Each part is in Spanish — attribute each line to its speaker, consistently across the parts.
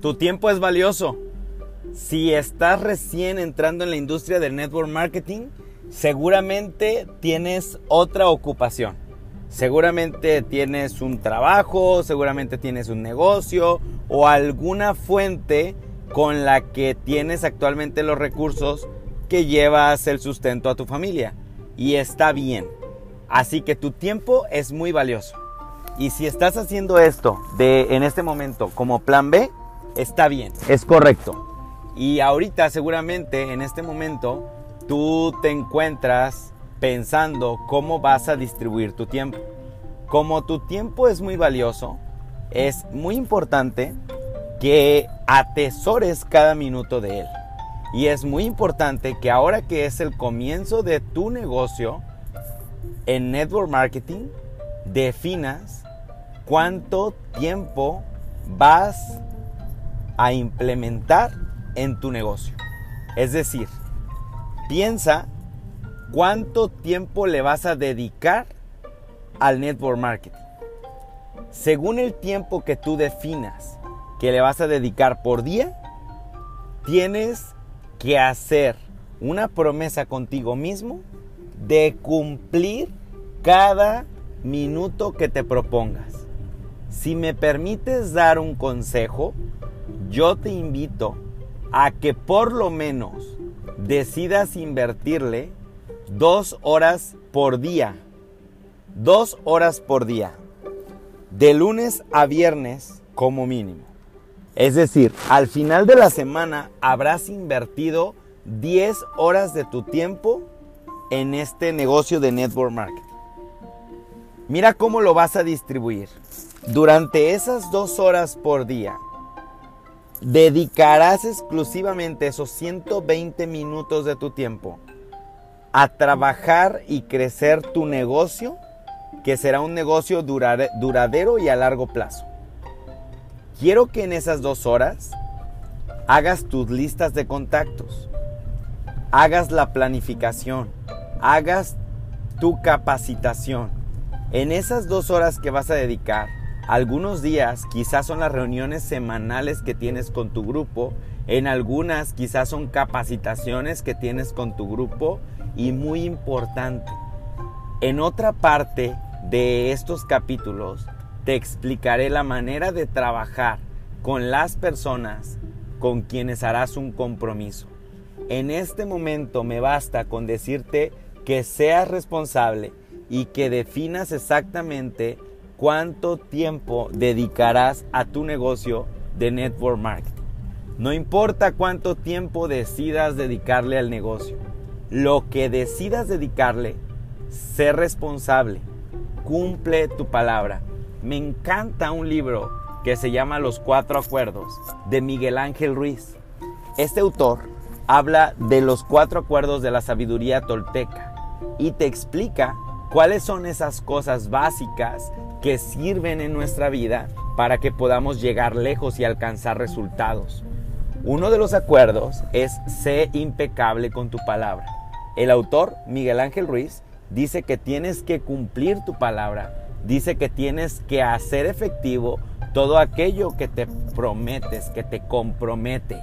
Speaker 1: Tu tiempo es valioso. Si estás recién entrando en la industria del network marketing, seguramente tienes otra ocupación. Seguramente tienes un trabajo, seguramente tienes un negocio o alguna fuente con la que tienes actualmente los recursos que llevas el sustento a tu familia. Y está bien. Así que tu tiempo es muy valioso. Y si estás haciendo esto de en este momento como plan B, está bien, es correcto. Y ahorita seguramente en este momento tú te encuentras pensando cómo vas a distribuir tu tiempo. Como tu tiempo es muy valioso, es muy importante que atesores cada minuto de él. Y es muy importante que ahora que es el comienzo de tu negocio en network marketing, definas cuánto tiempo vas a implementar en tu negocio. Es decir, piensa cuánto tiempo le vas a dedicar al network marketing. Según el tiempo que tú definas que le vas a dedicar por día, tienes que hacer una promesa contigo mismo de cumplir cada minuto que te propongas. Si me permites dar un consejo, yo te invito a que por lo menos decidas invertirle dos horas por día. Dos horas por día. De lunes a viernes como mínimo. Es decir, al final de la semana habrás invertido 10 horas de tu tiempo en este negocio de network marketing. Mira cómo lo vas a distribuir. Durante esas dos horas por día, dedicarás exclusivamente esos 120 minutos de tu tiempo a trabajar y crecer tu negocio, que será un negocio duradero y a largo plazo. Quiero que en esas dos horas hagas tus listas de contactos, hagas la planificación, hagas tu capacitación. En esas dos horas que vas a dedicar, algunos días quizás son las reuniones semanales que tienes con tu grupo, en algunas quizás son capacitaciones que tienes con tu grupo y muy importante, en otra parte de estos capítulos te explicaré la manera de trabajar con las personas con quienes harás un compromiso. En este momento me basta con decirte que seas responsable y que definas exactamente cuánto tiempo dedicarás a tu negocio de network marketing. No importa cuánto tiempo decidas dedicarle al negocio, lo que decidas dedicarle, sé responsable, cumple tu palabra. Me encanta un libro que se llama Los Cuatro Acuerdos de Miguel Ángel Ruiz. Este autor habla de los cuatro acuerdos de la sabiduría tolteca y te explica cuáles son esas cosas básicas que sirven en nuestra vida para que podamos llegar lejos y alcanzar resultados. Uno de los acuerdos es sé impecable con tu palabra. El autor, Miguel Ángel Ruiz, dice que tienes que cumplir tu palabra, dice que tienes que hacer efectivo todo aquello que te prometes, que te compromete.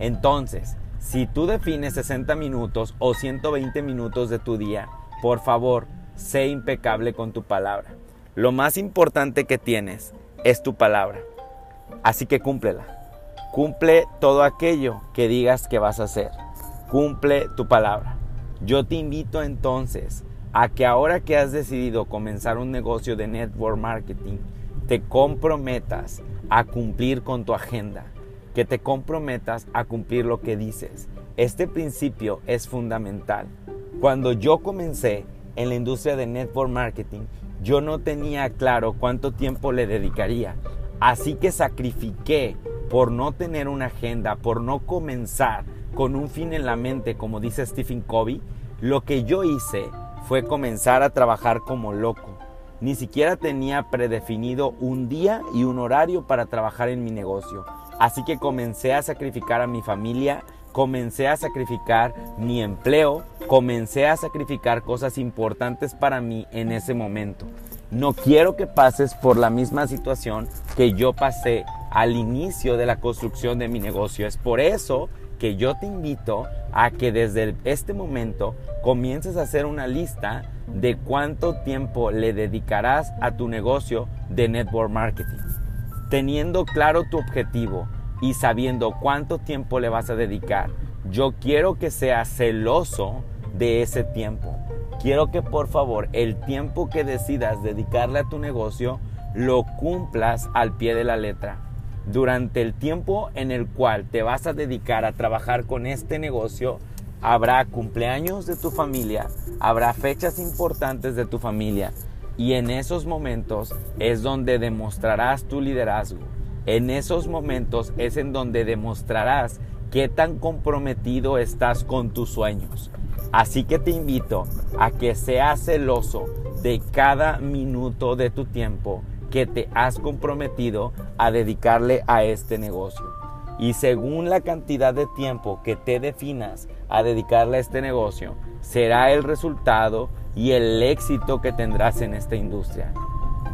Speaker 1: Entonces, si tú defines 60 minutos o 120 minutos de tu día, por favor, sé impecable con tu palabra. Lo más importante que tienes es tu palabra. Así que cúmplela. Cumple todo aquello que digas que vas a hacer. Cumple tu palabra. Yo te invito entonces a que ahora que has decidido comenzar un negocio de network marketing, te comprometas a cumplir con tu agenda, que te comprometas a cumplir lo que dices. Este principio es fundamental. Cuando yo comencé en la industria de network marketing, yo no tenía claro cuánto tiempo le dedicaría. Así que sacrifiqué por no tener una agenda, por no comenzar con un fin en la mente, como dice Stephen Covey, lo que yo hice fue comenzar a trabajar como loco. Ni siquiera tenía predefinido un día y un horario para trabajar en mi negocio. Así que comencé a sacrificar a mi familia, comencé a sacrificar mi empleo, comencé a sacrificar cosas importantes para mí en ese momento. No quiero que pases por la misma situación que yo pasé al inicio de la construcción de mi negocio. Es por eso que yo te invito a que desde este momento comiences a hacer una lista de cuánto tiempo le dedicarás a tu negocio de network marketing. Teniendo claro tu objetivo y sabiendo cuánto tiempo le vas a dedicar, yo quiero que seas celoso de ese tiempo. Quiero que por favor el tiempo que decidas dedicarle a tu negocio lo cumplas al pie de la letra. Durante el tiempo en el cual te vas a dedicar a trabajar con este negocio, habrá cumpleaños de tu familia, habrá fechas importantes de tu familia y en esos momentos es donde demostrarás tu liderazgo. En esos momentos es en donde demostrarás qué tan comprometido estás con tus sueños. Así que te invito a que seas celoso de cada minuto de tu tiempo que te has comprometido a dedicarle a este negocio. Y según la cantidad de tiempo que te definas a dedicarle a este negocio, será el resultado y el éxito que tendrás en esta industria.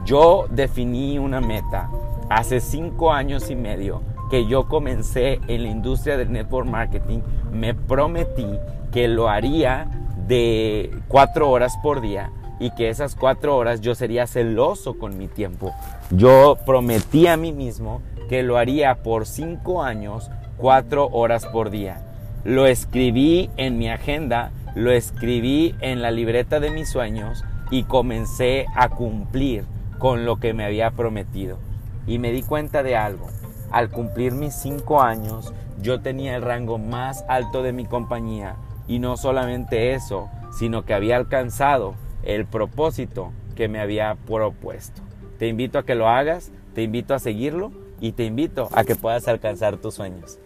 Speaker 1: Yo definí una meta hace cinco años y medio que yo comencé en la industria del network marketing. Me prometí que lo haría de cuatro horas por día y que esas cuatro horas yo sería celoso con mi tiempo. Yo prometí a mí mismo que lo haría por cinco años, cuatro horas por día. Lo escribí en mi agenda, lo escribí en la libreta de mis sueños y comencé a cumplir con lo que me había prometido. Y me di cuenta de algo. Al cumplir mis cinco años, yo tenía el rango más alto de mi compañía. Y no solamente eso, sino que había alcanzado el propósito que me había propuesto. Te invito a que lo hagas, te invito a seguirlo y te invito a que puedas alcanzar tus sueños.